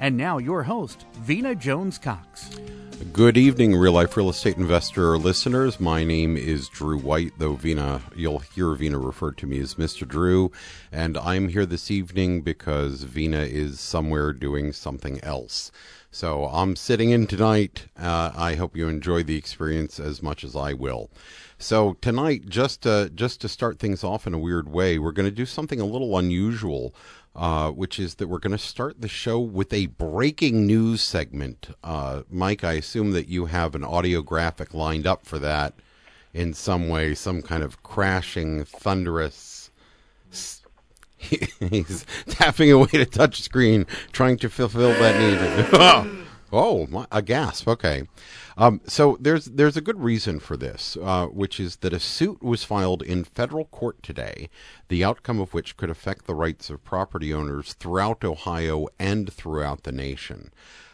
And now, your host, Vena Jones Cox. Good evening, real life real estate investor listeners. My name is Drew White, though Vena, you'll hear Vena referred to me as Mr. Drew, and I'm here this evening because Vina is somewhere doing something else. So I'm sitting in tonight. Uh, I hope you enjoy the experience as much as I will. So tonight, just to, just to start things off in a weird way, we're going to do something a little unusual uh, which is that we're going to start the show with a breaking news segment. Uh, Mike, I assume that you have an audio graphic lined up for that in some way, some kind of crashing, thunderous. He's tapping away to touch screen, trying to fulfill that need. oh, my, a gasp. Okay. Um, so there's there's a good reason for this, uh, which is that a suit was filed in federal court today, the outcome of which could affect the rights of property owners throughout Ohio and throughout the nation.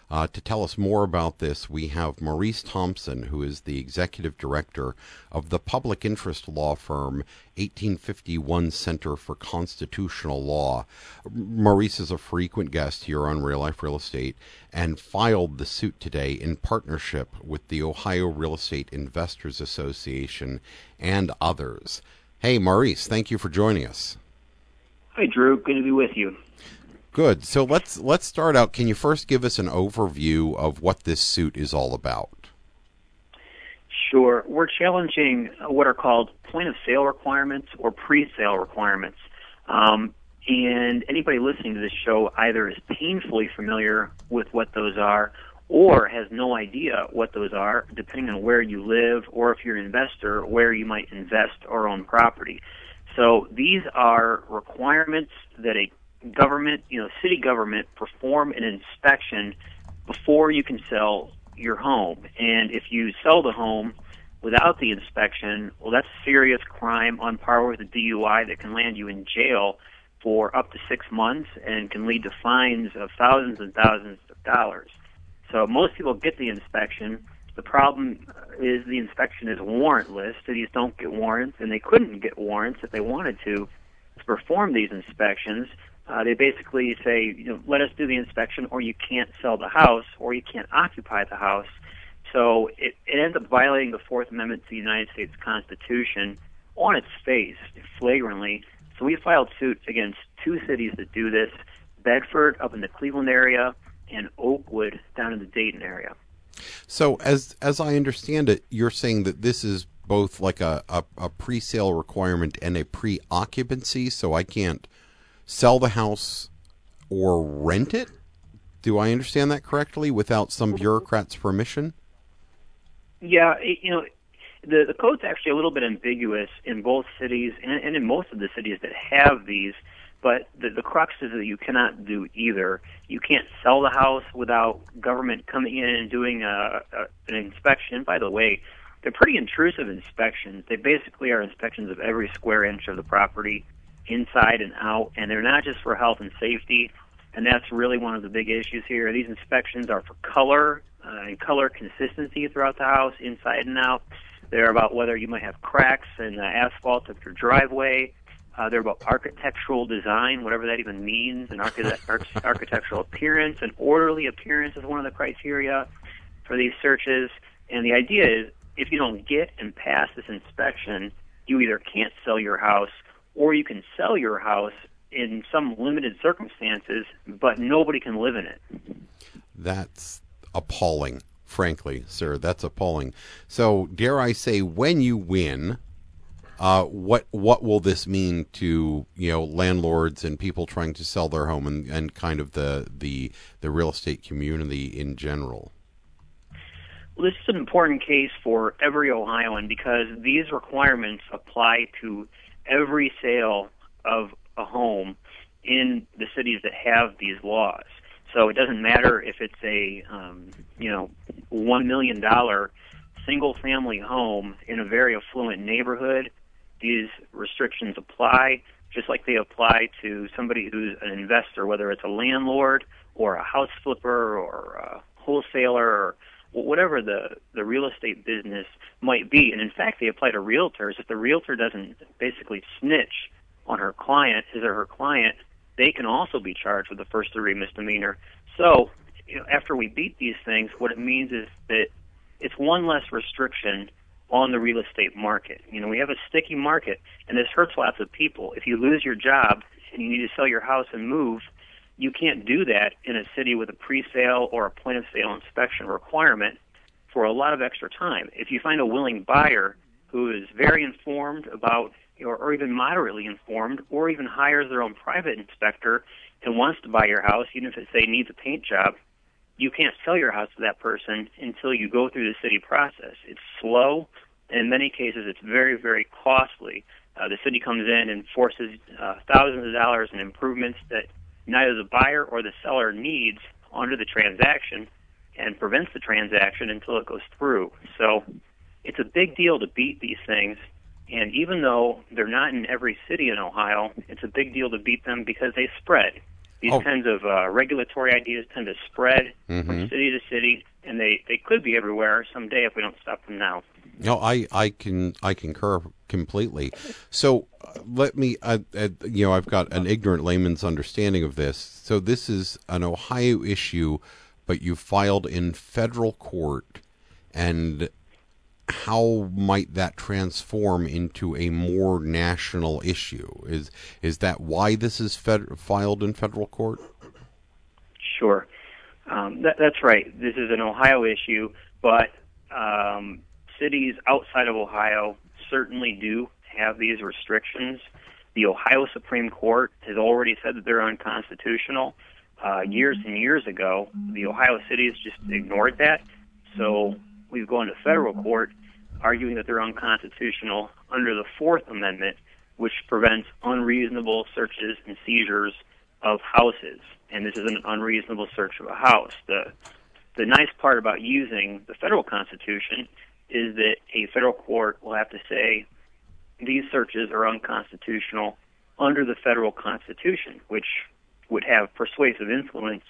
Uh, to tell us more about this, we have Maurice Thompson, who is the executive director of the public interest law firm 1851 Center for Constitutional Law. Maurice is a frequent guest here on Real Life Real Estate and filed the suit today in partnership with the Ohio Real Estate Investors Association and others. Hey, Maurice, thank you for joining us. Hi, Drew. Good to be with you. Good. So let's let's start out. Can you first give us an overview of what this suit is all about? Sure. We're challenging what are called point of sale requirements or pre-sale requirements. Um, and anybody listening to this show either is painfully familiar with what those are or has no idea what those are, depending on where you live or if you're an investor, where you might invest or own property. So these are requirements that a government, you know, city government perform an inspection before you can sell your home. And if you sell the home without the inspection, well, that's a serious crime on par with a DUI that can land you in jail for up to six months and can lead to fines of thousands and thousands of dollars. So most people get the inspection. The problem is the inspection is warrantless. Cities don't get warrants, and they couldn't get warrants if they wanted to to perform these inspections uh, they basically say, you know, let us do the inspection, or you can't sell the house, or you can't occupy the house. So it, it ends up violating the Fourth Amendment to the United States Constitution on its face, flagrantly. So we filed suit against two cities that do this: Bedford up in the Cleveland area, and Oakwood down in the Dayton area. So, as as I understand it, you're saying that this is both like a, a, a pre-sale requirement and a pre-occupancy. So I can't sell the house or rent it? Do I understand that correctly without some mm-hmm. bureaucrat's permission? Yeah, you know, the the code's actually a little bit ambiguous in both cities and, and in most of the cities that have these. But the, the crux is that you cannot do either. You can't sell the house without government coming in and doing a, a, an inspection. By the way, they're pretty intrusive inspections. They basically are inspections of every square inch of the property inside and out, and they're not just for health and safety. And that's really one of the big issues here. These inspections are for color uh, and color consistency throughout the house, inside and out. They're about whether you might have cracks in the asphalt of your driveway. Uh, they're about architectural design, whatever that even means, and architect- architectural appearance. And orderly appearance is one of the criteria for these searches. And the idea is if you don't get and pass this inspection, you either can't sell your house or you can sell your house in some limited circumstances, but nobody can live in it. That's appalling. frankly, sir. That's appalling. So, dare I say, when you win, uh, what what will this mean to you know landlords and people trying to sell their home and, and kind of the the the real estate community in general? Well, this is an important case for every Ohioan because these requirements apply to every sale of a home in the cities that have these laws. So it doesn't matter if it's a um, you know one million dollar single family home in a very affluent neighborhood. These restrictions apply just like they apply to somebody who's an investor, whether it's a landlord or a house flipper or a wholesaler or whatever the the real estate business might be. And in fact, they apply to realtors. If the realtor doesn't basically snitch on her client, his or her client, they can also be charged with a first degree misdemeanor. So, you know, after we beat these things, what it means is that it's one less restriction on the real estate market. You know, we have a sticky market, and this hurts lots of people. If you lose your job and you need to sell your house and move, you can't do that in a city with a pre-sale or a point of sale inspection requirement for a lot of extra time. If you find a willing buyer who is very informed about or, or even moderately informed, or even hires their own private inspector and wants to buy your house, even if it say needs a paint job, you can't sell your house to that person until you go through the city process. It's slow, and in many cases, it's very, very costly. Uh, the city comes in and forces uh, thousands of dollars in improvements that neither the buyer or the seller needs under the transaction and prevents the transaction until it goes through. So it's a big deal to beat these things and even though they're not in every city in Ohio, it's a big deal to beat them because they spread. These oh. kinds of uh, regulatory ideas tend to spread mm-hmm. from city to city, and they, they could be everywhere someday if we don't stop them now. No, I, I can I concur completely. So uh, let me, uh, uh, you know, I've got an ignorant layman's understanding of this. So this is an Ohio issue, but you filed in federal court, and how might that transform into a more national issue? Is is that why this is fed, filed in federal court? Sure, um, that, that's right. This is an Ohio issue, but um, cities outside of Ohio certainly do have these restrictions. The Ohio Supreme Court has already said that they're unconstitutional. Uh, years and years ago, the Ohio cities just ignored that. So we've gone to federal court arguing that they're unconstitutional under the Fourth Amendment, which prevents unreasonable searches and seizures of houses. And this is an unreasonable search of a house. The the nice part about using the federal constitution is that a federal court will have to say these searches are unconstitutional under the federal constitution, which would have persuasive influence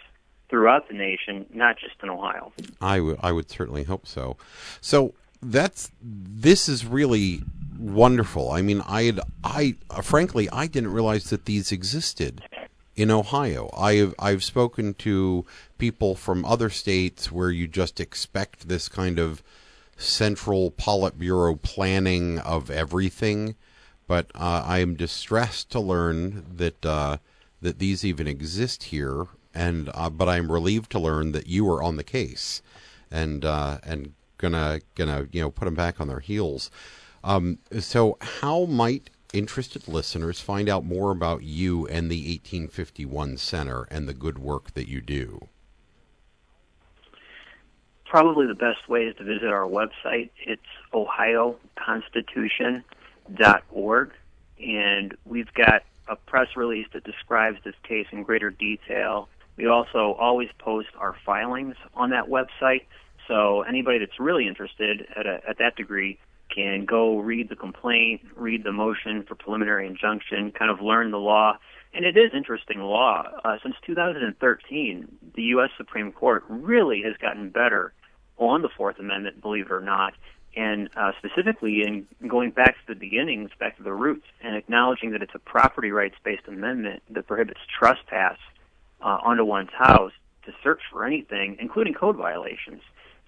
throughout the nation, not just in Ohio. I, w- I would certainly hope so. So that's this is really wonderful. I mean, I had I uh, frankly I didn't realize that these existed in Ohio. I've I've spoken to people from other states where you just expect this kind of central Politburo planning of everything, but uh, I am distressed to learn that uh, that these even exist here. And uh, but I'm relieved to learn that you are on the case, and uh, and gonna gonna you know put them back on their heels. Um, so, how might interested listeners find out more about you and the 1851 Center and the good work that you do? Probably the best way is to visit our website. It's ohioconstitution.org, and we've got a press release that describes this case in greater detail. We also always post our filings on that website. So anybody that's really interested at, a, at that degree can go read the complaint, read the motion for preliminary injunction, kind of learn the law. And it is interesting law. Uh, since 2013, the U.S. Supreme Court really has gotten better on the Fourth Amendment, believe it or not, and uh, specifically in going back to the beginnings, back to the roots, and acknowledging that it's a property rights-based amendment that prohibits trespass uh, onto one's house to search for anything, including code violations.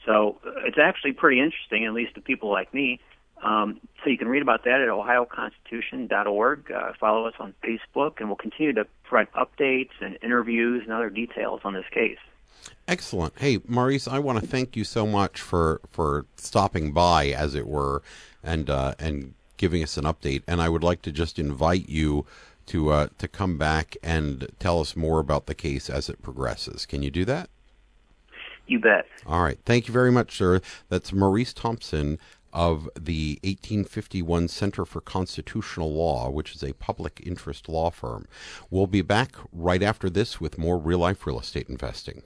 So uh, it's actually pretty interesting, at least to people like me. Um, so you can read about that at ohioconstitution.org. Uh, follow us on Facebook, and we'll continue to provide updates and interviews and other details on this case. Excellent. Hey, Maurice, I want to thank you so much for for stopping by, as it were, and uh, and giving us an update. And I would like to just invite you to uh, to come back and tell us more about the case as it progresses. Can you do that? You bet. All right. Thank you very much, sir. That's Maurice Thompson of the 1851 Center for Constitutional Law, which is a public interest law firm. We'll be back right after this with more real life real estate investing.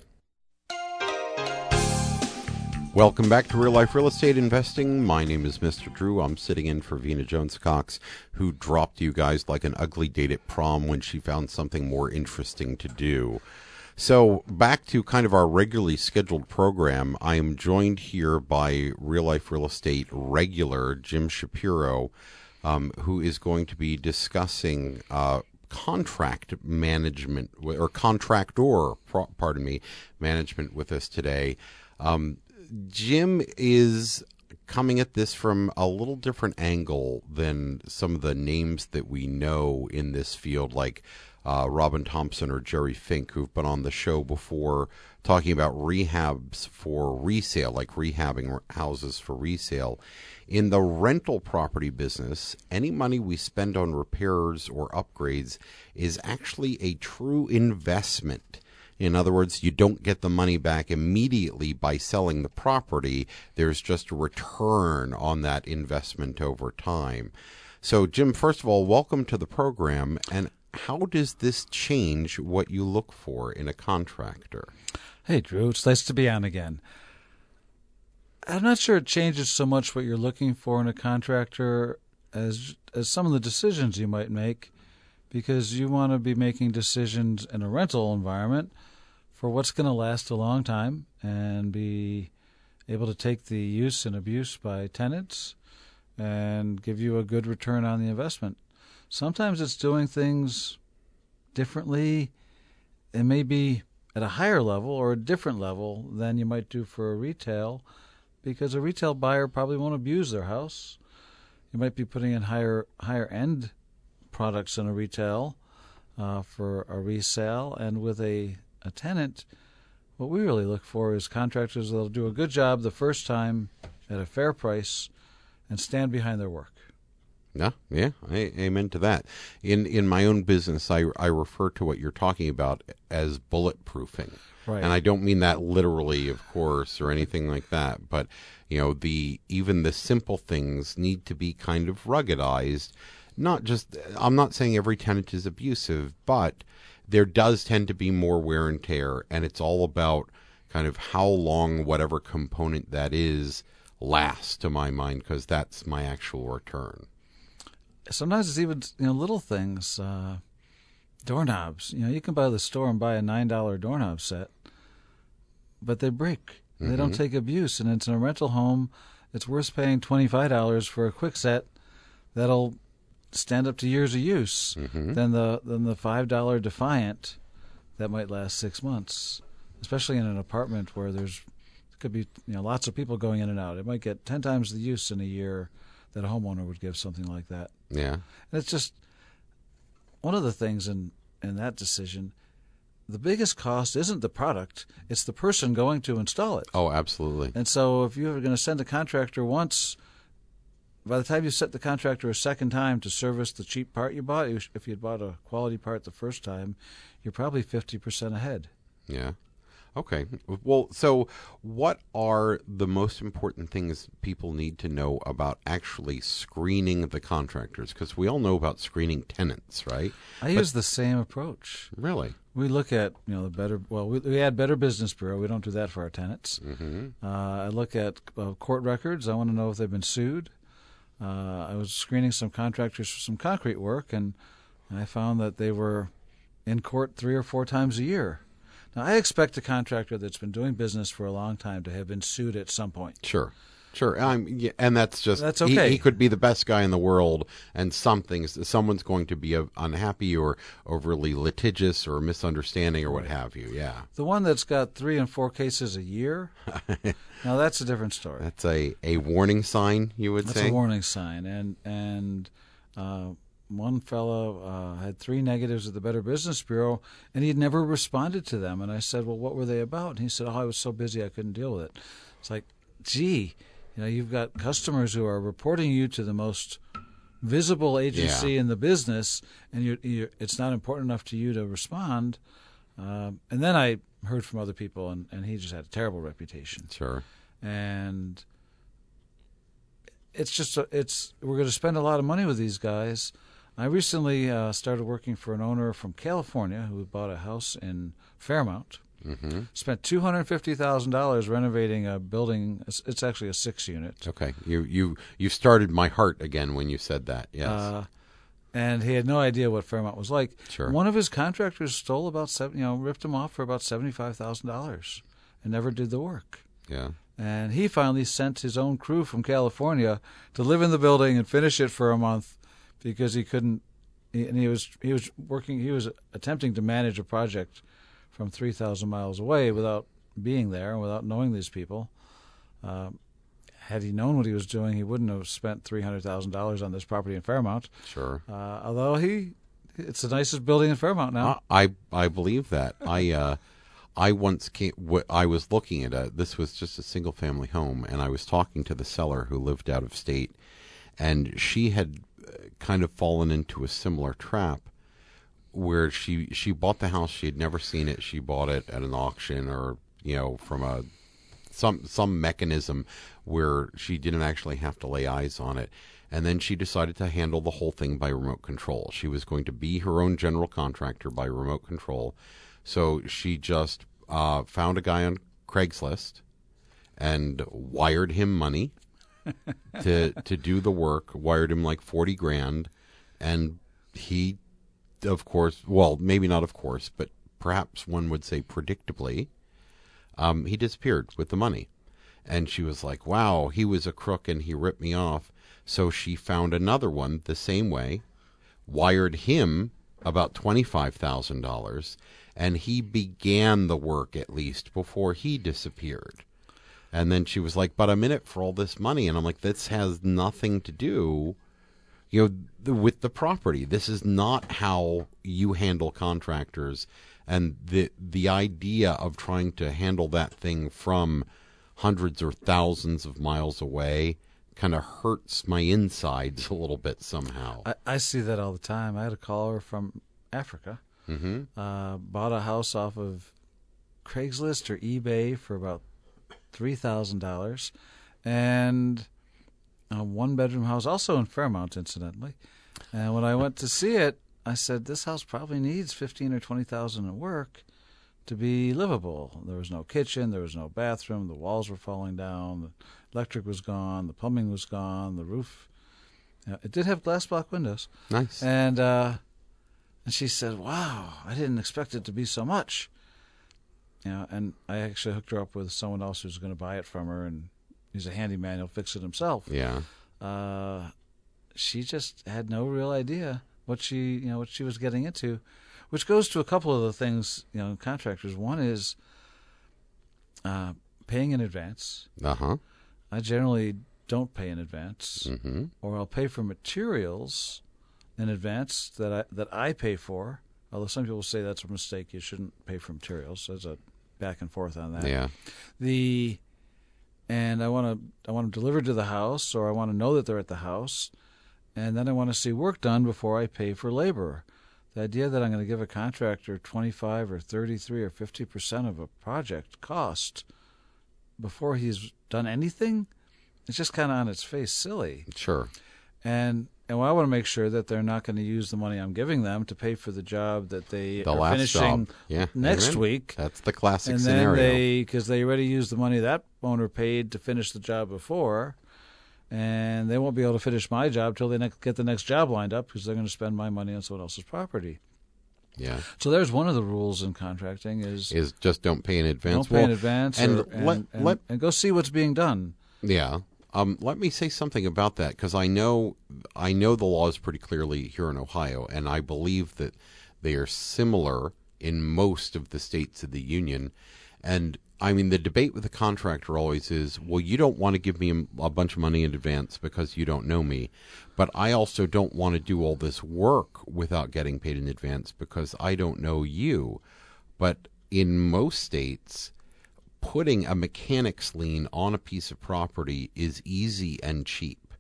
Welcome back to Real Life Real Estate Investing. My name is Mr. Drew. I'm sitting in for Vena Jones Cox, who dropped you guys like an ugly date at prom when she found something more interesting to do. So, back to kind of our regularly scheduled program, I am joined here by Real Life Real Estate regular Jim Shapiro, um, who is going to be discussing uh, contract management or contractor, pardon me, management with us today. Um, Jim is coming at this from a little different angle than some of the names that we know in this field, like uh, Robin Thompson or Jerry Fink, who've been on the show before talking about rehabs for resale, like rehabbing houses for resale. In the rental property business, any money we spend on repairs or upgrades is actually a true investment in other words, you don't get the money back immediately by selling the property. There's just a return on that investment over time. So, Jim, first of all, welcome to the program. And how does this change what you look for in a contractor? Hey, Drew, it's nice to be on again. I'm not sure it changes so much what you're looking for in a contractor as as some of the decisions you might make because you want to be making decisions in a rental environment for what's going to last a long time and be able to take the use and abuse by tenants and give you a good return on the investment. Sometimes it's doing things differently. It may be at a higher level or a different level than you might do for a retail because a retail buyer probably won't abuse their house. You might be putting in higher higher end products in a retail uh, for a resale, and with a a tenant, what we really look for is contractors that'll do a good job the first time at a fair price and stand behind their work. Yeah, yeah, I, amen to that. In in my own business, I I refer to what you're talking about as bulletproofing, right. and I don't mean that literally, of course, or anything like that. But you know, the even the simple things need to be kind of ruggedized. Not just, I'm not saying every tenant is abusive, but there does tend to be more wear and tear, and it's all about kind of how long whatever component that is lasts to my mind because that's my actual return. Sometimes it's even you know little things, uh, doorknobs. You know, you can buy the store and buy a nine dollar doorknob set, but they break. Mm-hmm. They don't mm-hmm. take abuse, and it's in a rental home. It's worth paying twenty five dollars for a Kwikset that'll stand up to years of use mm-hmm. than the than the five dollar Defiant that might last six months, especially in an apartment where there's could be you know lots of people going in and out. It might get ten times the use in a year that a homeowner would give something like that. Yeah, and it's just one of the things in in that decision. The biggest cost isn't the product; it's the person going to install it. Oh, absolutely. And so, if you're going to send a contractor once by the time you set the contractor a second time to service the cheap part you bought, if you had bought a quality part the first time, you're probably 50% ahead. Yeah. Okay. Well, so what are the most important things people need to know about actually screening the contractors? Because we all know about screening tenants, right? I but, use the same approach. Really? We look at you know the better. Well, we, we add Better Business Bureau. We don't do that for our tenants. Mm-hmm. Uh, I look at uh, court records. I want to know if they've been sued. Uh, I was screening some contractors for some concrete work, and I found that they were in court three or four times a year. Now, I expect a contractor that's been doing business for a long time to have been sued at some point. Sure. Sure, I'm, yeah, and that's just that's okay. He, he, could be the best guy in the world, and something someone's going to be unhappy or overly litigious or misunderstanding or what have you. Yeah, the one that's got three and four cases a year. now that's a different story. That's a, a warning sign, you would that's say. a warning sign, and and uh, one fellow uh, had three negatives at the Better Business Bureau, and he'd never responded to them. And I said, "Well, what were they about?" And he said, "Oh, I was so busy I couldn't deal with it." It's like, gee, you know, you've got customers who are reporting you to the most visible agency Yeah. in the business, and you're, you're, it's not important enough to you to respond. Um, and then I heard from other people, and, and he just had a terrible reputation Sure. and it's just a, it's we're going to spend a lot of money with these guys. I recently uh, started working for an owner from California who bought a house in Fairmount. Mm-hmm. Spent two hundred fifty thousand dollars renovating a building. It's, it's actually a six unit. Okay. You you you started my heart again when you said that. Yes. Uh, and he had no idea what Fairmount was like. Sure. One of his contractors stole about seven, you know, ripped him off for about seventy five thousand dollars, and never did the work. yeah. And he finally sent his own crew from California to live in the building and finish it for a month because he couldn't. He, and he was he was working. He was attempting to manage a project from three thousand miles away without being there and without knowing these people. Um, had he known what he was doing, he wouldn't have spent three hundred thousand dollars on this property in Fairmount. Sure. Uh, although he, it's the nicest building in Fairmount now. I I believe that. I uh, I once came. wh- I was looking at a. This was just a single family home, and I was talking to the seller who lived out of state, and she had uh, kind of fallen into a similar trap, where she she bought the house. She had never seen it. She bought it at an auction or you know from a some some mechanism where she didn't actually have to lay eyes on it. And then she decided to handle the whole thing by remote control. She was going to be her own general contractor by remote control. So she just uh, found a guy on Craigslist and wired him money to to do the work. Wired him like forty grand, and he, of course, well, maybe not of course, but perhaps one would say predictably, um, he disappeared with the money. And she was like, wow, he was a crook and he ripped me off. So she found another one the same way, wired him about $25,000, and he began the work at least before he disappeared. And then she was like, but I'm in it for all this money. And I'm like, this has nothing to do you know the, with the property this is not how you handle contractors and the the idea of trying to handle that thing from hundreds or thousands of miles away kind of hurts my insides a little bit somehow I, I see that all the time. I had a caller from Africa. mm-hmm. uh, bought a house off of Craigslist or eBay for about three thousand dollars, and a one bedroom house, also in Fairmount, incidentally. And when I went to see it, I said, "This house probably needs fifteen or twenty thousand at work to be livable." There was no kitchen, there was no bathroom, the walls were falling down, the electric was gone, the plumbing was gone, the roof. Uh, it did have glass block windows. nice And uh, and she said, "Wow, I didn't expect it to be so much." You know, and I actually hooked her up with someone else who's going to buy it from her, and he's a handyman; he'll fix it himself. yeah Uh, she just had no real idea what she, you know, what she was getting into, which goes to a couple of the things, you know, contractors. One is uh, paying in advance. uh-huh I generally don't pay in advance mm-hmm. or I'll pay for materials in advance that I that I pay for. Although some people say that's a mistake, you shouldn't pay for materials. There's a back and forth on that. yeah The and I want to I want them delivered to the house, or I want to know that they're at the house, and then I want to see work done before I pay for labor. The idea that I'm going to give a contractor 25 or 33 or 50 percent of a project cost before he's done anything, it's just kind of on its face silly. sure And and I want to make sure that they're not going to use the money I'm giving them to pay for the job that they the are last finishing yeah next Amen. week. that's the classic And then scenario they, because they already used the money that owner paid to finish the job before, and they won't be able to finish my job till they ne- get the next job lined up because they're going to spend my money on someone else's property. yeah So there's one of the rules in contracting is is just don't pay in advance don't pay in advance and or- and, let- and- let- and go see what's being done. Yeah. Um, let me say something about that because I know I know the laws pretty clearly here in Ohio, and I believe that they are similar in most of the states of the union. And I mean, the debate with the contractor always is, well, you don't want to give me a bunch of money in advance because you don't know me, but I also don't want to do all this work without getting paid in advance because I don't know you. But in most states, putting a mechanic's lien on a piece of property is easy and cheap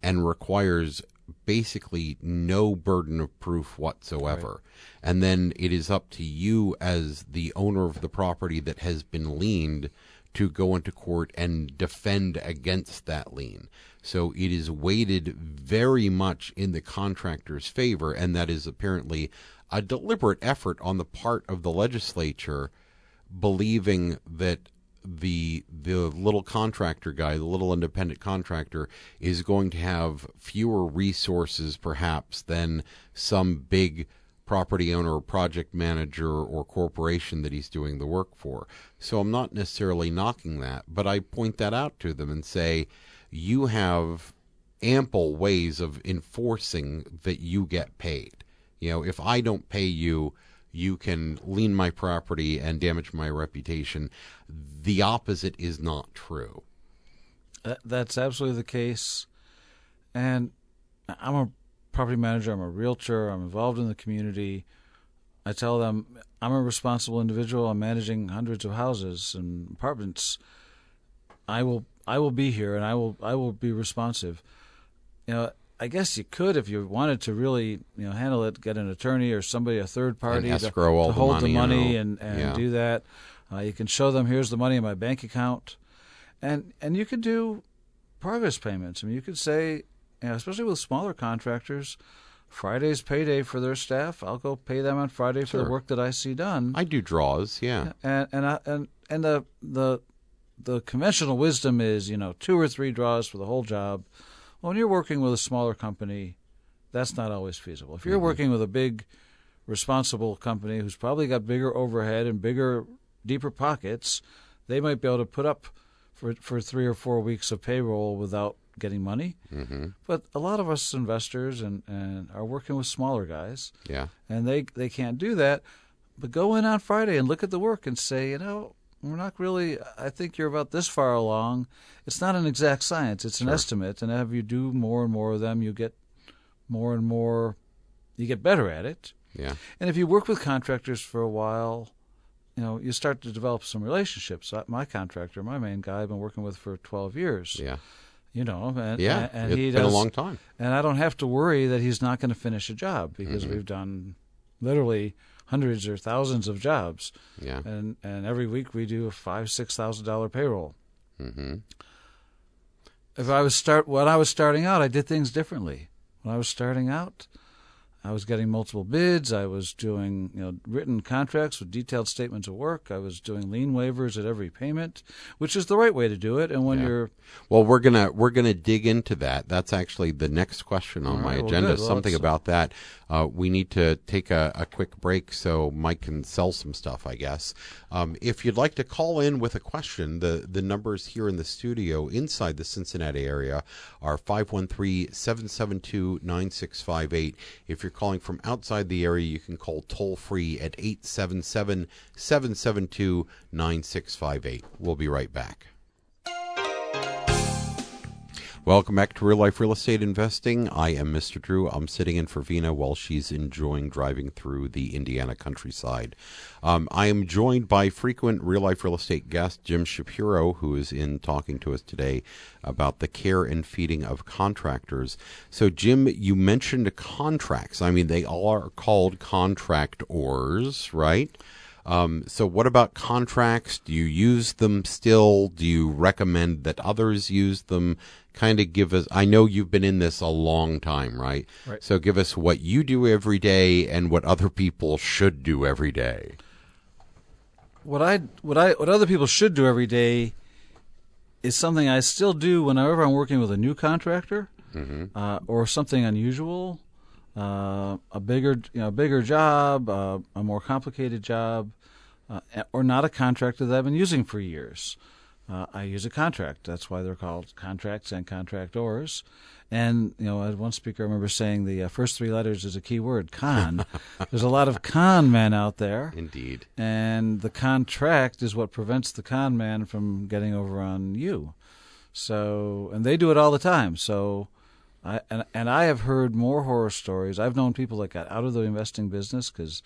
and requires basically no burden of proof whatsoever. Right. And then it is up to you as the owner of the property that has been liened to go into court and defend against that lien. So it is weighted very much in the contractor's favor, and that is apparently a deliberate effort on the part of the legislature believing that the the little contractor guy, the little independent contractor, is going to have fewer resources perhaps than some big property owner or project manager or corporation that he's doing the work for. So I'm not necessarily knocking that, but I point that out to them and say, you have ample ways of enforcing that you get paid. You know, if I don't pay you, you can lien my property and damage my reputation. The opposite is not true. Uh, that's absolutely the case. And I'm a property manager, I'm a realtor, I'm involved in the community. I tell them I'm a responsible individual. I'm managing hundreds of houses and apartments. I will I will be here and I will I will be responsive. You know, I guess you could if you wanted to really, you know, handle it, get an attorney or somebody, a third party to, to, hold the money, the money and, and yeah. do that. Uh, you can show them here's the money in my bank account, and and you could do progress payments. I mean, you could say, you know, especially with smaller contractors, Friday's payday for their staff. I'll go pay them on Friday for the work that I see done. I do draws, yeah. And and I, and and the the the conventional wisdom is, you know, two or three draws for the whole job when you're working with a smaller company, that's not always feasible. If you're mm-hmm. working with a big, responsible company who's probably got bigger overhead and bigger, deeper pockets, they might be able to put up for for three or four weeks of payroll without getting money. Mm-hmm. But a lot of us investors and, and are working with smaller guys. Yeah. And they they can't do that. But go in on Friday and look at the work and say, you know, we're not really. I think you're about this far along. It's not an exact science; it's an sure. estimate. And as you do more and more of them, you get more and more. You get better at it. Yeah. And if you work with contractors for a while, you know you start to develop some relationships. My contractor, my main guy, I've been working with for 12 years. Yeah. You know, and, yeah, and, it's he been does, a long time. And I don't have to worry that he's not going to finish a job because mm-hmm. we've done literally hundreds or thousands of jobs. Yeah. And and every week we do a five six thousand dollar payroll. Mm-hmm. If I was start when I was starting out, I did things differently. When I was starting out, I was getting multiple bids. I was doing you know written contracts with detailed statements of work. I was doing lien waivers at every payment, which is the right way to do it. And when yeah. you're well, we're gonna we're gonna dig into that. That's actually the next question on my agenda. Well, Something about that. Uh, we need to take a, a, quick break so Mike can sell some stuff. I guess. Um, if you'd like to call in with a question, the the numbers here in the studio inside the Cincinnati area are 513-772-9658. If you're calling from outside the area, you can call toll free at 877 772 9658. We'll be right back. Welcome back to Real Life Real Estate Investing. I am Mr. Drew. I'm sitting in for Vena while she's enjoying driving through the Indiana countryside. Um, I am joined by frequent Real Life Real Estate guest Jim Shapiro, who is in talking to us today about the care and feeding of contractors. So, Jim, you mentioned contracts. I mean, they all are called contractors, right? Um, so, what about contracts? Do you use them still? Do you recommend that others use them? Kind of give us. I know you've been in this a long time, right? Right. So, give us what you do every day and what other people should do every day. What I what I what other people should do every day is something I still do whenever I'm working with a new contractor mm-hmm. uh, or something unusual, uh, a bigger you know bigger job, uh, a more complicated job uh, or not a contractor that I've been using for years. Uh, I use a contract. That's why they're called contracts and contractors. And you know, one speaker I remember saying the uh, first three letters is a key word: con. There's a lot of con men out there, Indeed. and the contract is what prevents the con man from getting over on you. So, and they do it all the time. So, I and and I have heard more horror stories. I've known people that got out of the investing business because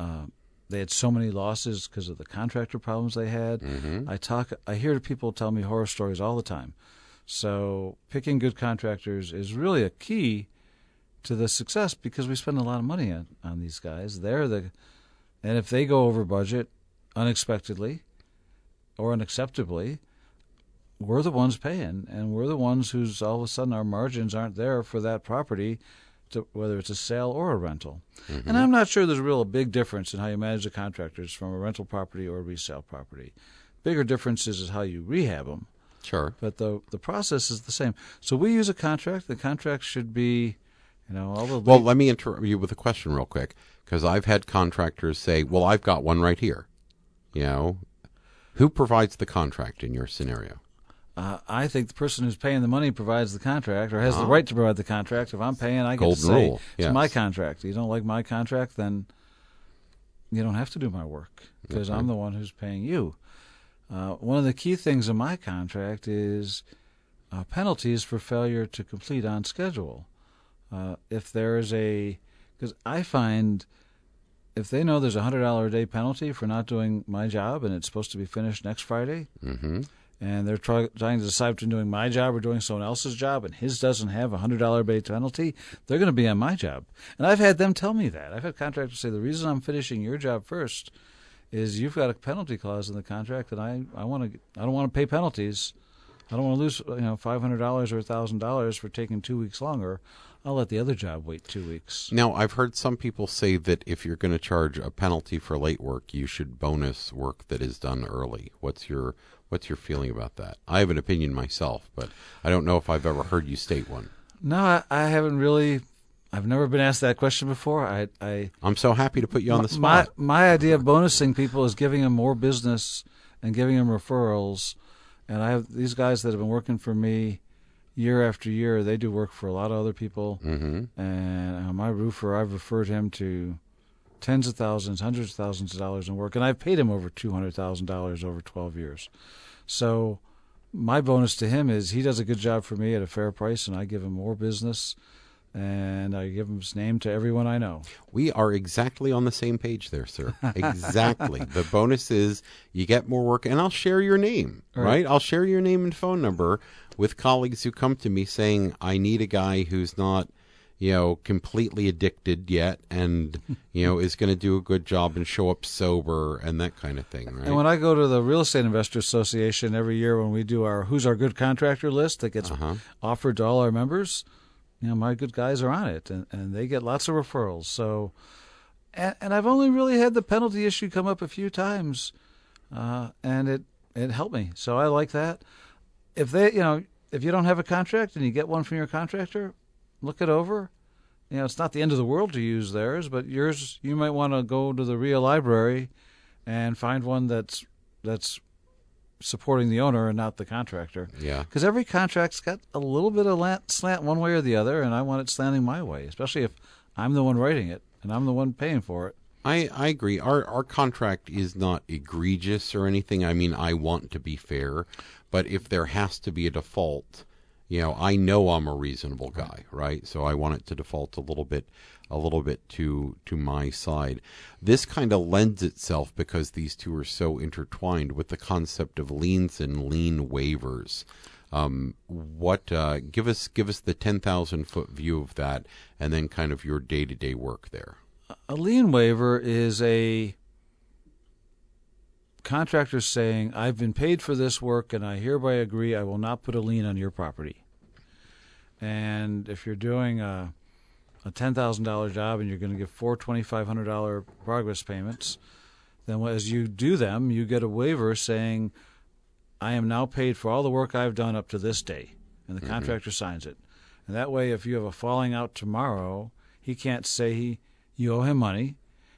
uh, they had so many losses because of the contractor problems they had. Mm-hmm. I talk, I hear people tell me horror stories all the time. So, picking good contractors is really a key to the success because we spend a lot of money on, on these guys. They're the, and if they go over budget unexpectedly or unacceptably, we're the ones paying, and we're the ones who's all of a sudden our margins aren't there for that property, to, whether it's a sale or a rental. And mm-hmm. I'm not sure there's a real big difference in how you manage the contractors from a rental property or a resale property. Bigger differences is how you rehab them, Sure. but the the process is the same. So we use a contract. The contract should be, you know, all the Well, let me interrupt you with a question real quick because I've had contractors say, "Well, I've got one right here." You know, who provides the contract in your scenario? Uh, I think the person who's paying the money provides the contract or has the right to provide the contract. If I'm paying, I get Golden to say rule, it's yes. my contract. You don't like my contract, then you don't have to do my work because I'm the one who's paying you. Uh, one of the key things in my contract is uh, penalties for failure to complete on schedule. Uh, if there is a, because I find if they know there's a hundred dollar a day penalty for not doing my job and it's supposed to be finished next Friday, Mm-hmm. And they're try, trying to decide between doing my job or doing someone else's job, and his doesn't have a hundred dollar base penalty, they're going to be on my job. And I've had them tell me that. I've had contractors say the reason I'm finishing your job first is you've got a penalty clause in the contract, and I I want to I don't want to pay penalties. I don't want to lose you know five hundred dollars or thousand dollars for taking two weeks longer. I'll let the other job wait two weeks. Now, I've heard some people say that if you're going to charge a penalty for late work, you should bonus work that is done early. What's your What's your feeling about that? I have an opinion myself, but I don't know if I've ever heard you state one. No, I, I haven't really. I've never been asked that question before. I I I'm so happy to put you on the my spot. my idea of bonusing people is giving them more business and giving them referrals. And I have these guys that have been working for me year after year. They do work for a lot of other people. mm-hmm. And uh, my roofer, I've referred him to tens of thousands, hundreds of thousands of dollars in work, and I've paid him over two hundred thousand dollars over twelve years. So my bonus to him is he does a good job for me at a fair price, and I give him more business, and I give his name to everyone I know. We are exactly on the same page there, sir. Exactly. the bonus is you get more work, and I'll share your name, right. Right. I'll share your name and phone number with colleagues who come to me saying, I need a guy who's not, you know, completely addicted yet and, you know, is going to do a good job and show up sober and that kind of thing, right? And when I go to the Real Estate Investor Association every year when we do our Who's Our Good Contractor list that gets Uh-huh. offered to all our members, you know, my good guys are on it and, and they get lots of referrals. So, and, and I've only really had the penalty issue come up a few times, uh, and it, it helped me. So I like that. If they, you know, if you don't have a contract and you get one from your contractor, look it over. You know, it's not the end of the world to use theirs, but yours, you might want to go to the real library and find one that's that's supporting the owner and not the contractor. yeah. Because every contract's got a little bit of lant, slant one way or the other, and I want it slanting my way, especially if I'm the one writing it and I'm the one paying for it. I, I agree. Our our contract is not egregious or anything. I mean, I want to be fair, but if there has to be a default, you know, I know I'm a reasonable guy, right? So I want it to default a little bit, a little bit to to my side. This kind of lends itself because these two are so intertwined with the concept of liens and lien waivers. Um, what uh, give us give us the ten thousand foot view of that, and then kind of your day to day work there. A lien waiver is a contractor saying, I've been paid for this work and I hereby agree I will not put a lien on your property. And if you're doing a, a $10,000 job and you're going to give four $2,500 progress payments, then as you do them, you get a waiver saying, I am now paid for all the work I've done up to this day. And the mm-hmm. contractor signs it. And that way, if you have a falling out tomorrow, he can't say he, you owe him money,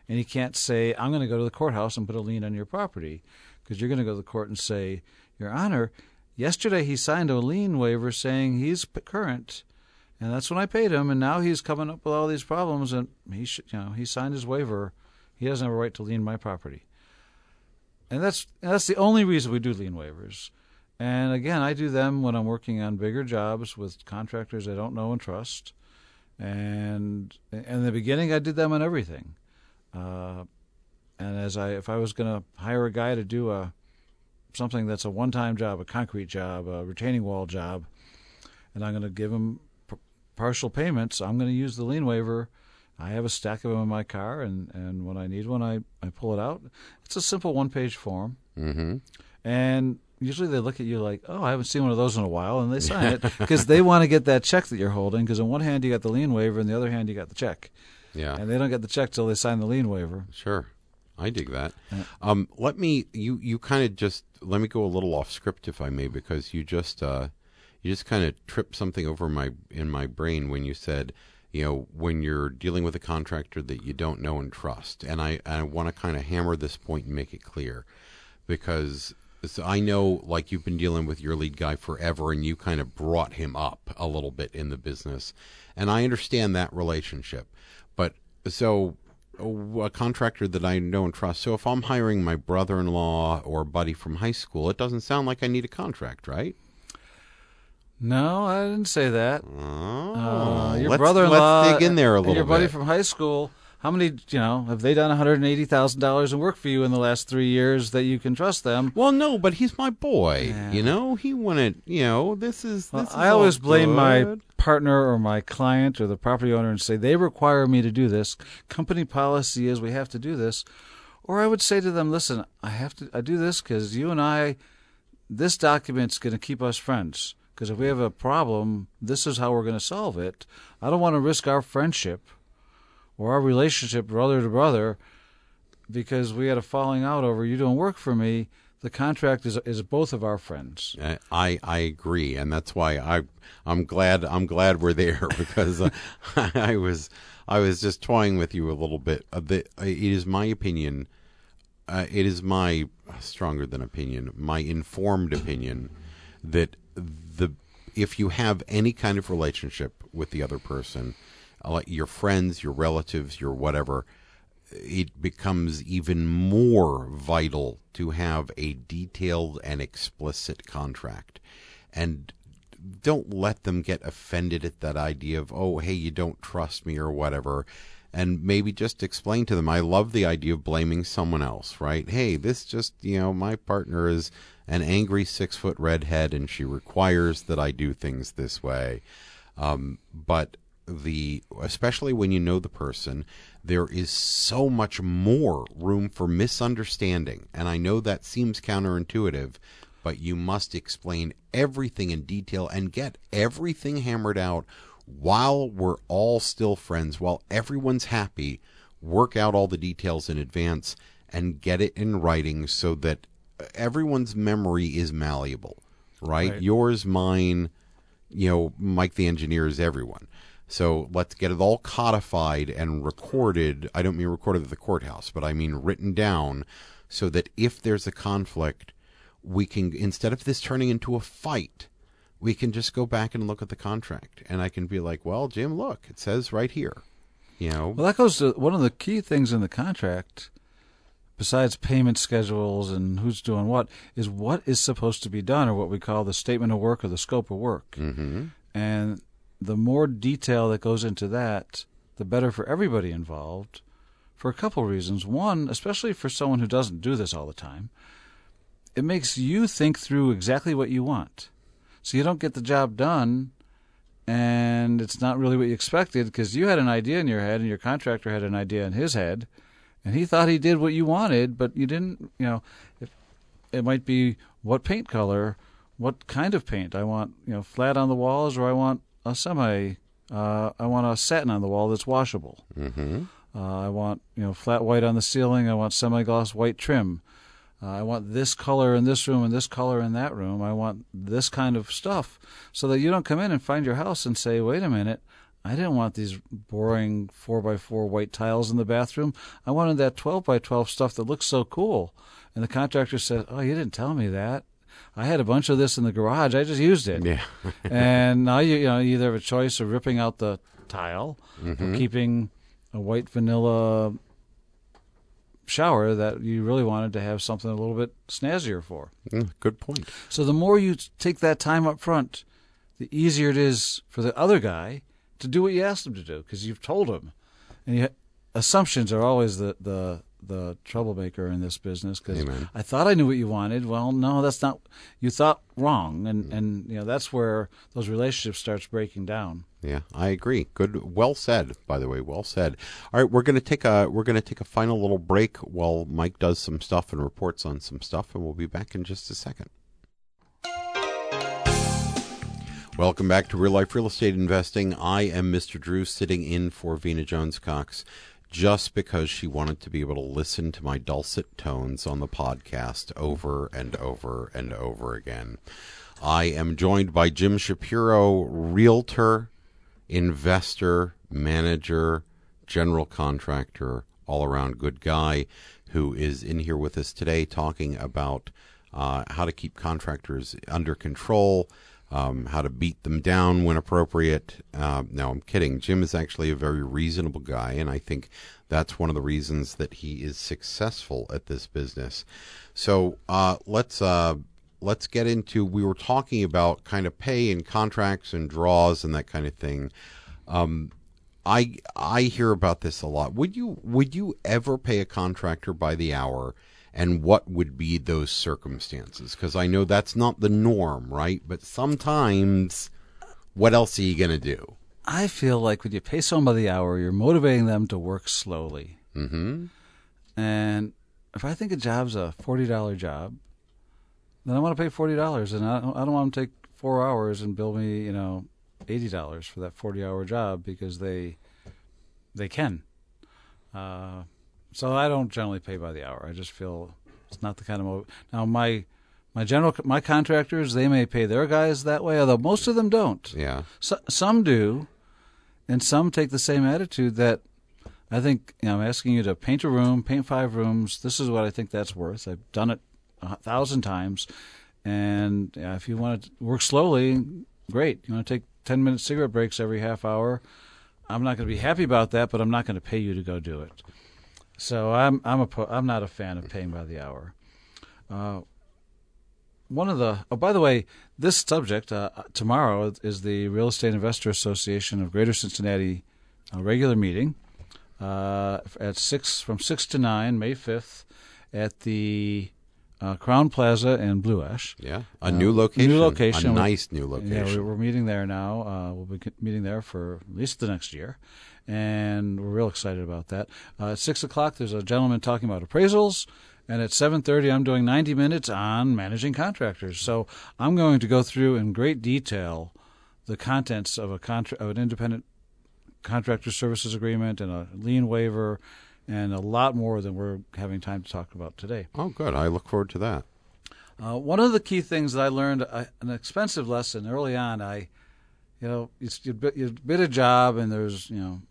and he can't say, I'm going to go to the courthouse and put a lien on your property, because you're going to go to the court and say, Your Honor, yesterday he signed a lien waiver saying he's current, and that's when I paid him, and now he's coming up with all these problems, and he you know, he signed his waiver. He doesn't have a right to lien my property. And that's that's the only reason we do lien waivers. And again, I do them when I'm working on bigger jobs with contractors I don't know and trust. And in the beginning, I did them on everything. Uh, and as I, if I was going to hire a guy to do a something that's a one-time job, a concrete job, a retaining wall job, and I'm going to give him partial payments, I'm going to use the lien waiver. I have a stack of them in my car, and, and when I need one, I, I pull it out. It's a simple one-page form, Mm-hmm. and usually they look at you like, "Oh, I haven't seen one of those in a while," and they sign it because they want to get that check that you're holding. Because on one hand you got the lien waiver, and the other hand you got the check, Yeah. and they don't get the check till they sign the lien waiver. Sure. I dig that. Yeah. Um, let me you you kind of just let me go a little off script if I may because you just uh, you just kind of tripped something over my in my brain when you said you know when you're dealing with a contractor that you don't know and trust and I I want to kind of hammer this point and make it clear because so I know like you've been dealing with your lead guy forever and you kind of brought him up a little bit in the business and I understand that relationship but so a contractor that I know and trust. So if I'm hiring my brother-in-law or buddy from high school, it doesn't sound like I need a contract, right? No, I didn't say that. Oh, Uh, your let's, brother-in-law, Let's dig in there a little your buddy bit. from high school. How many, you know, have they done one hundred and eighty thousand dollars in work for you in the last three years that you can trust them? well, no, but he's my boy. Yeah. You know, he wanted. You know, this is. Well, This is I always blame my partner or my client or the property owner and say they require me to do this. Company policy is we have to do this. Or I would say to them, listen, I have to. I do this because you and I. This document's going to keep us friends. Because if we have a problem, this is how we're going to solve it. I don't want to risk our friendship or our relationship, brother to brother, because we had a falling out over you don't work for me. The contract is is both of our friends. I I agree, and that's why I I'm glad I'm glad we're there because I was I was just toying with you a little bit. Uh, uh, it is my opinion. Uh, it is my stronger than opinion, my informed opinion that if you have any kind of relationship with the other person, uh, your friends, your relatives, your whatever, it becomes even more vital to have a detailed and explicit contract. And don't let them get offended at that idea of, oh, hey, you don't trust me or whatever. And maybe just explain to them. I love the idea of blaming someone else, right? Hey, this just, you know, my partner is an angry six foot redhead and she requires that I do things this way. Um, but the especially when you know the person there is so much more room for misunderstanding and i know that seems counterintuitive but you must explain everything in detail and get everything hammered out while we're all still friends while everyone's happy work out all the details in advance and get it in writing so that everyone's memory is malleable right, Right. yours mine you know, Mike the engineer is everyone. So let's get it all codified and recorded. I don't mean recorded at the courthouse, but I mean written down so that if there's a conflict, we can, instead of this turning into a fight, we can just go back and look at the contract. And I can be like, well, Jim, look, it says right here. You know, Well, that goes to one of the key things in the contract, besides payment schedules and who's doing what, is what is supposed to be done, or what we call the statement of work or the scope of work. hmm And the more detail that goes into that, the better for everybody involved, for a couple reasons. One, especially for someone who doesn't do this all the time, it makes you think through exactly what you want. So you don't get the job done and it's not really what you expected because you had an idea in your head and your contractor had an idea in his head and he thought he did what you wanted but you didn't you know if it might be what paint color what kind of paint i want you know flat on the walls or i want a semi uh, i want a satin on the wall that's washable hmm uh, I want you know flat white on the ceiling. I want semi-gloss white trim. Uh, I want this color in this room and this color in that room. I want this kind of stuff, so that you don't come in and find your house and say, "Wait a minute, I didn't want these boring four by four white tiles in the bathroom. I wanted that twelve by twelve stuff that looks so cool." And the contractor said, "Oh, you didn't tell me that." I had a bunch of this in the garage. I just used it. Yeah. and now you, you know you either have a choice of ripping out the tile Mm-hmm. or keeping a white vanilla shower that you really wanted to have something a little bit snazzier for. Mm, Good point. So the more you take that time up front, the easier it is for the other guy to do what you asked them to do because you've told them. And you, assumptions are always the, the the troublemaker in this business because I thought I knew what you wanted. Well, no, that's not. You thought wrong, and mm. and you know that's where those relationships starts breaking down. Yeah, I agree. Good, well said. By the way, well said. All right, we're gonna take a we're gonna take a final little break while Mike does some stuff and reports on some stuff, and we'll be back in just a second. Welcome back to Real Life Real Estate Investing. I am Mr. Drew, sitting in for Vena Jones Cox, just because she wanted to be able to listen to my dulcet tones on the podcast over and over and over again. I am joined by Jim Shapiro, realtor, investor, manager, general contractor, all around good guy, who is in here with us today talking about uh, how to keep contractors under control, um, how to beat them down when appropriate. Uh, no, I'm kidding. Jim is actually a very reasonable guy, and I think that's one of the reasons that he is successful at this business. So uh, let's uh, let's get into. We were talking about kind of pay and contracts and draws and that kind of thing. Um, I I hear about this a lot. Would you would you ever pay a contractor by the hour? And what would be those circumstances? Because I know that's not the norm, right? But sometimes, what else are you going to do? I feel like when you pay someone by the hour, you're motivating them to work slowly. Mm-hmm. And if I think a job's a forty dollar job, then I want to pay forty dollars, and I don't, I don't want them to take four hours and bill me, you know, eighty dollars for that forty hour job because they they can. Uh, so I don't generally pay by the hour. I just feel it's not the kind of now my my general my contractors they may pay their guys that way, although most of them don't. Yeah. So, some do, and some take the same attitude that I think you know, I'm asking you to paint a room, paint five rooms. This is what I think that's worth. I've done it a thousand times, and yeah, if you want to work slowly, great. You want to take ten minute cigarette breaks every half hour. I'm not going to be happy about that, but I'm not going to pay you to go do it. So I'm I'm a I'm not a fan of paying by the hour. Uh, one of the oh by the way this subject uh, tomorrow is the real estate investor association of greater cincinnati uh, regular meeting uh, at six from six to nine may 5th at the uh, Crowne Plaza in blue ash Yeah. A new location. new location. A nice new location. we- we're meeting there now. Uh, we'll be meeting there for at least the next year, and we're real excited about that. Uh, at six o'clock, there's a gentleman talking about appraisals, and at seven thirty, I'm doing ninety minutes on managing contractors. So I'm going to go through in great detail the contents of a contra- of an independent contractor services agreement and a lien waiver, and a lot more than we're having time to talk about today. oh, good. I look forward to that. Uh, one of the key things that I learned, uh, an expensive lesson early on, I, you know, you, you, bid, you bid a job and there's, you know,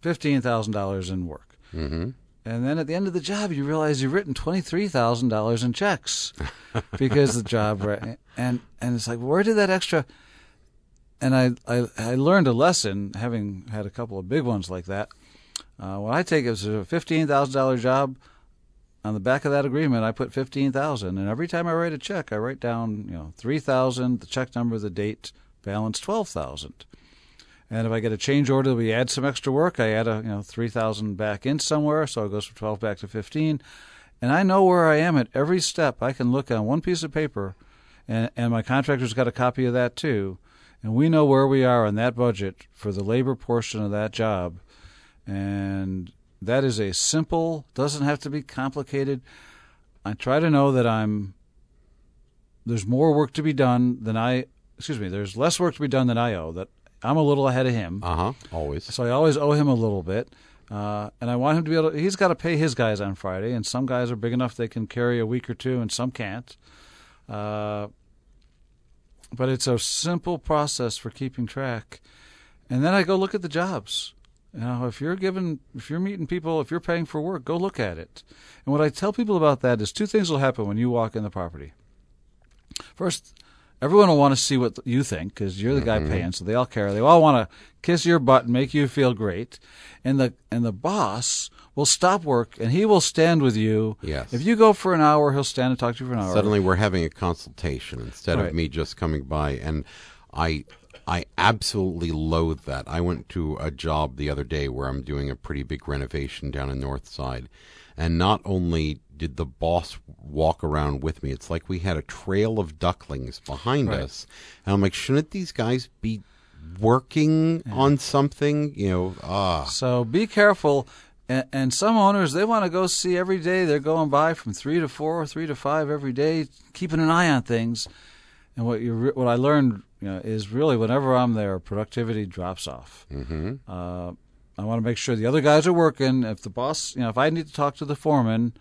fifteen thousand dollars in work, Mm-hmm. and then at the end of the job, you realize you've written twenty three thousand dollars in checks because the job, and and it's like, where did that extra? And I, I I learned a lesson having had a couple of big ones like that. Uh, when I take it as a fifteen thousand dollar job, on the back of that agreement, I put fifteen thousand, and every time I write a check, I write down you know three thousand, the check number, the date, balance twelve thousand. And if I get a change order, we add some extra work. I add a you know three thousand back in somewhere, so it goes from twelve back to fifteen. And I know where I am at every step. I can look on one piece of paper, and and my contractor's got a copy of that too, and we know where we are on that budget for the labor portion of that job, and that is a simple, doesn't have to be complicated. I try to know that I'm there's more work to be done than I excuse me, there's less work to be done than I owe. That I'm a little ahead of him. Uh huh. Always. So I always owe him a little bit. Uh, and I want him to be able to, he's got to pay his guys on Friday, and some guys are big enough they can carry a week or two, and some can't. Uh, but it's a simple process for keeping track. And then I go look at the jobs. You know, if you're given, if you're meeting people, if you're paying for work, go look at it. And what I tell people about that is two things will happen when you walk in the property. first, everyone will want to see what you think because you're the guy Mm-hmm. paying, so they all care. They all want to kiss your butt and make you feel great, and the and the boss will stop work and he will stand with you. Yes. If you go for an hour, he'll stand and talk to you for an hour. Suddenly, we're having a consultation instead Right. of me just coming by, and I, I absolutely loathe that. I went to a job the other day where I'm doing a pretty big renovation down in North Side, and not only did the boss walk around with me, it's like we had a trail of ducklings behind Right. us, and I'm like, shouldn't these guys be working on something? You know, ah, So be careful. And, and some owners they want to go see every day. They're going by from three to four, three to five every day, keeping an eye on things. And what you what I learned you know, is really whenever I'm there, productivity drops off. hmm Uh, I want to make sure the other guys are working. If the boss, you know, if I need to talk to the foreman,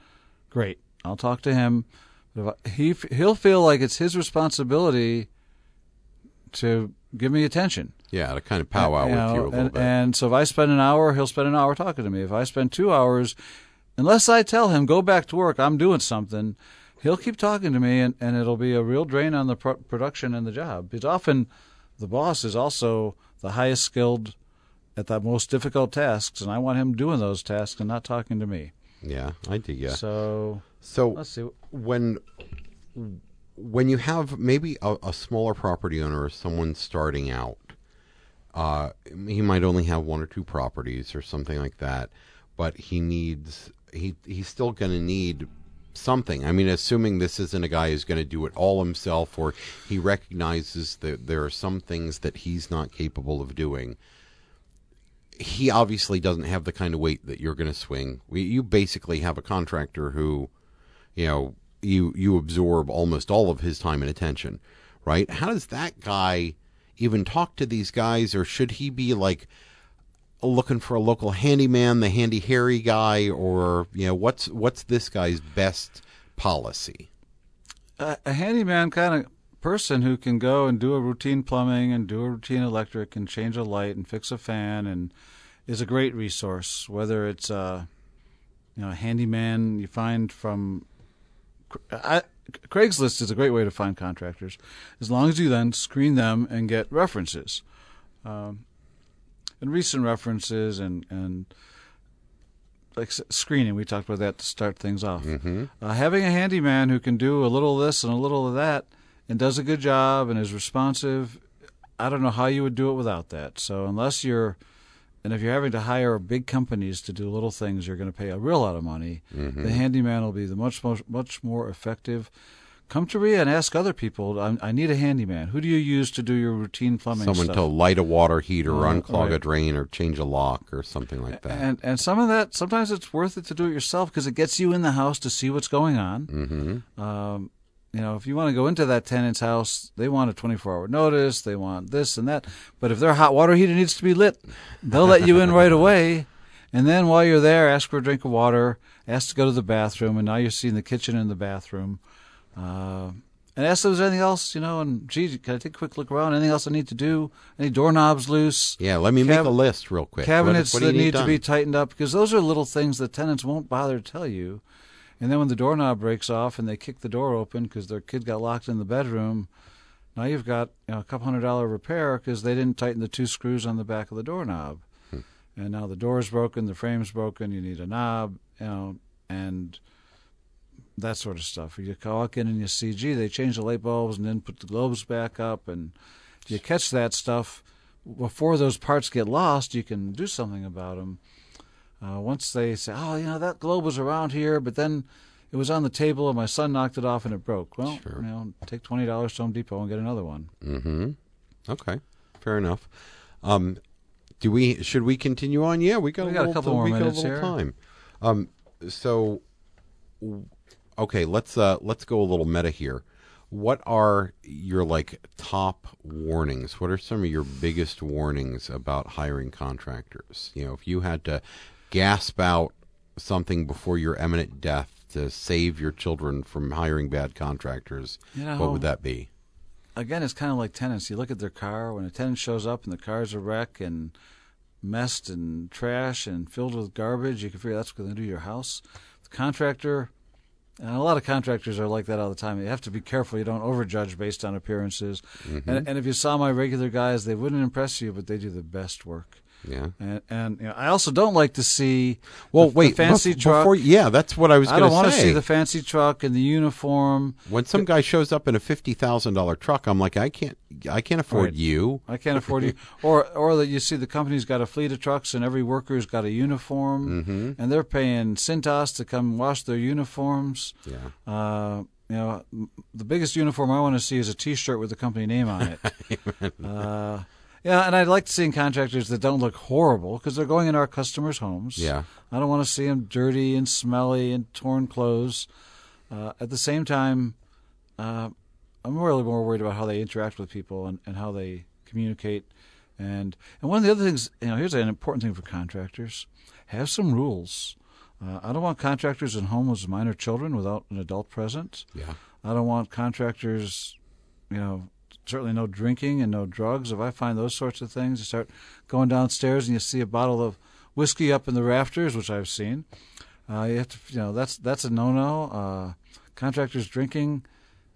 great, I'll talk to him. But if I, he he'll feel like it's his responsibility to give me attention. yeah, to kind of powwow You with know, you a little and, bit. and so if I spend an hour, he'll spend an hour talking to me. If I spend two hours, unless I tell him go back to work, I'm doing something, he'll keep talking to me, and, and it'll be a real drain on the pro- production and the job. Because often, the boss is also the highest skilled at the most difficult tasks, and I want him doing those tasks and not talking to me. Yeah, I do. Yeah. So So let's see. when when you have maybe a, a smaller property owner or someone starting out, uh, he might only have one or two properties or something like that, but he needs he he's still going to need something. I mean, assuming this isn't a guy who's going to do it all himself, or he recognizes that there are some things that he's not capable of doing. He obviously doesn't have the kind of weight that you're going to swing. We, you basically have a contractor who you know you you absorb almost all of his time and attention right how does that guy even talk to these guys or should he be like looking for a local handyman the handy hairy guy or you know what's what's this guy's best policy a, a handyman kind of person who can go and do a routine plumbing and do a routine electric and change a light and fix a fan and is a great resource. Whether it's a you know a handyman you find from I, Craigslist is a great way to find contractors, as long as you then screen them and get references, um, and recent references and and like screening. We talked about that to start things off. mm-hmm. Uh, having a handyman who can do a little of this and a little of that and does a good job and is responsive, I don't know how you would do it without that. So unless you're, and if you're having to hire big companies to do little things, you're going to pay a real lot of money. Mm-hmm. The handyman will be the much much much more effective. Come to me and ask other people. I, I need a handyman. Who do you use to do your routine plumbing someone stuff? to light a water heater or Uh, unclog a drain or change a lock or something like that And and some of that sometimes it's worth it to do it yourself because it gets you in the house to see what's going on. mm-hmm. Um, you know, if you want to go into that tenant's house, they want a 24 hour notice, they want this and that. But if their hot water heater needs to be lit, they'll let you in right away. And then while you're there, ask for a drink of water, ask to go to the bathroom, and now you're seeing the kitchen and the bathroom. Uh, and ask if there's anything else, you know, and gee, can I take a quick look around? Anything else I need to do? Any doorknobs loose? yeah let me Cab- make a list real quick cabinets what you that need, to be tightened up because those are little things that tenants won't bother to tell you. And then when the doorknob breaks off and they kick the door open because their kid got locked in the bedroom, now you've got you know, a couple hundred dollar repair because they didn't tighten the two screws on the back of the doorknob. Hmm. And now the door's broken, the frame's broken, you need a knob, you know, and that sort of stuff. You walk in and you see, gee, they changed the light bulbs and then put the globes back up. And if you catch that stuff before those parts get lost, you can do something about them. Uh, once they say, oh, you know, that globe was around here, but then it was on the table and my son knocked it off and it broke. Well, Sure. you know, take twenty dollars to Home Depot and get another one. Mm-hmm. Okay, fair enough. Um, do we? Should we continue on? Yeah, we got, We a, got a little, couple more we got minutes a little here. time. Um, so, okay, let's uh, let's go a little meta here. What are your like top warnings? What are some of your biggest warnings about hiring contractors? You know, if you had to gasp out something before your imminent death to save your children from hiring bad contractors, You know, what would that be? again, it's kind of like tenants. You look at their car when a tenant shows up and the car's a wreck and messed and trash and filled with garbage. You can figure that's going to do your house. The contractor, And a lot of contractors are like that all the time. You have to be careful you don't overjudge based on appearances. Mm-hmm. And, and if you saw my regular guys, they wouldn't impress you, but they do the best work. Yeah. And, and you know, I also don't like to see Well, the, wait. the fancy bef- truck. Before, yeah, that's what I was I don't want to see the fancy truck and the uniform. when some guy shows up in a fifty thousand dollar truck, I'm like, I can't, I can't afford Right. you. I can't afford you. Or or that you see the company's got a fleet of trucks and every worker's got a uniform, Mm-hmm. and they're paying Cintas to come wash their uniforms. Yeah. Uh, you know, the biggest uniform I want to see is a T-shirt with the company name on it. uh, yeah, and I'd like to see contractors that don't look horrible because they're going in our customers' homes. Yeah. I don't want to see them dirty and smelly and torn clothes. Uh, at the same time, uh, I'm really more worried about how they interact with people and, and how they communicate. And and one of the other things, you know, here's an important thing for contractors: have some rules. Uh, I don't want contractors in homes with minor children without an adult present. Yeah. I don't want contractors, you know, certainly no drinking and no drugs. If I find those sorts of things, you start going downstairs and you see a bottle of whiskey up in the rafters, which I've seen. Uh, you have to, you know, that's that's a no-no. Uh, contractors drinking,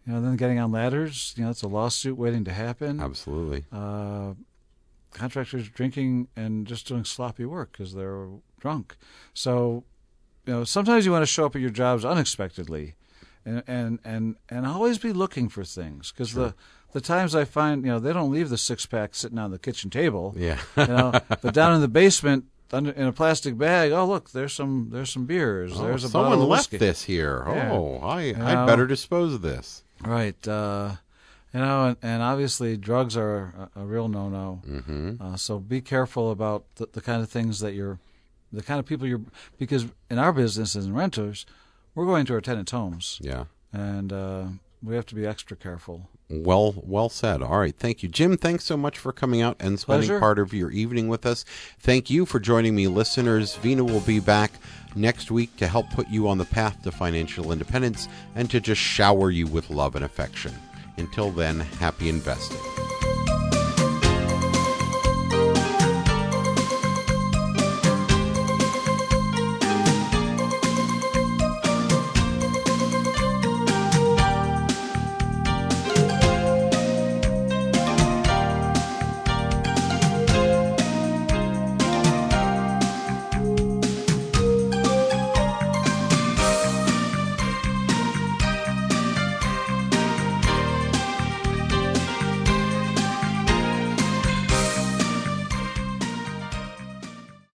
you know, then getting on ladders, you know, it's a lawsuit waiting to happen. Absolutely. Uh, contractors drinking and just doing sloppy work because they're drunk. So, you know, sometimes you want to show up at your jobs unexpectedly, and and and, and always be looking for things because the the times I find, you know, they don't leave the six pack sitting on the kitchen table. Yeah. You know, but down in the basement. Under, in a plastic bag. Oh, look! There's some. There's some beers. Oh, there's a someone left this here. Yeah. Oh, I, know. I'd better dispose of this. Right. Uh, you know, and, and obviously drugs are a, a real no-no. Mm-hmm. Uh, so be careful about the, the kind of things that you're, the kind of people you're, because in our business as renters, we're going to our tenants' homes, Yeah. and uh, we have to be extra careful. Well, well said. All right, thank you, Jim. Thanks so much for coming out and spending Pleasure. part of your evening with us. Thank you for joining me, listeners. Vena will be back next week to help put you on the path to financial independence and to just shower you with love and affection. Until then, happy investing.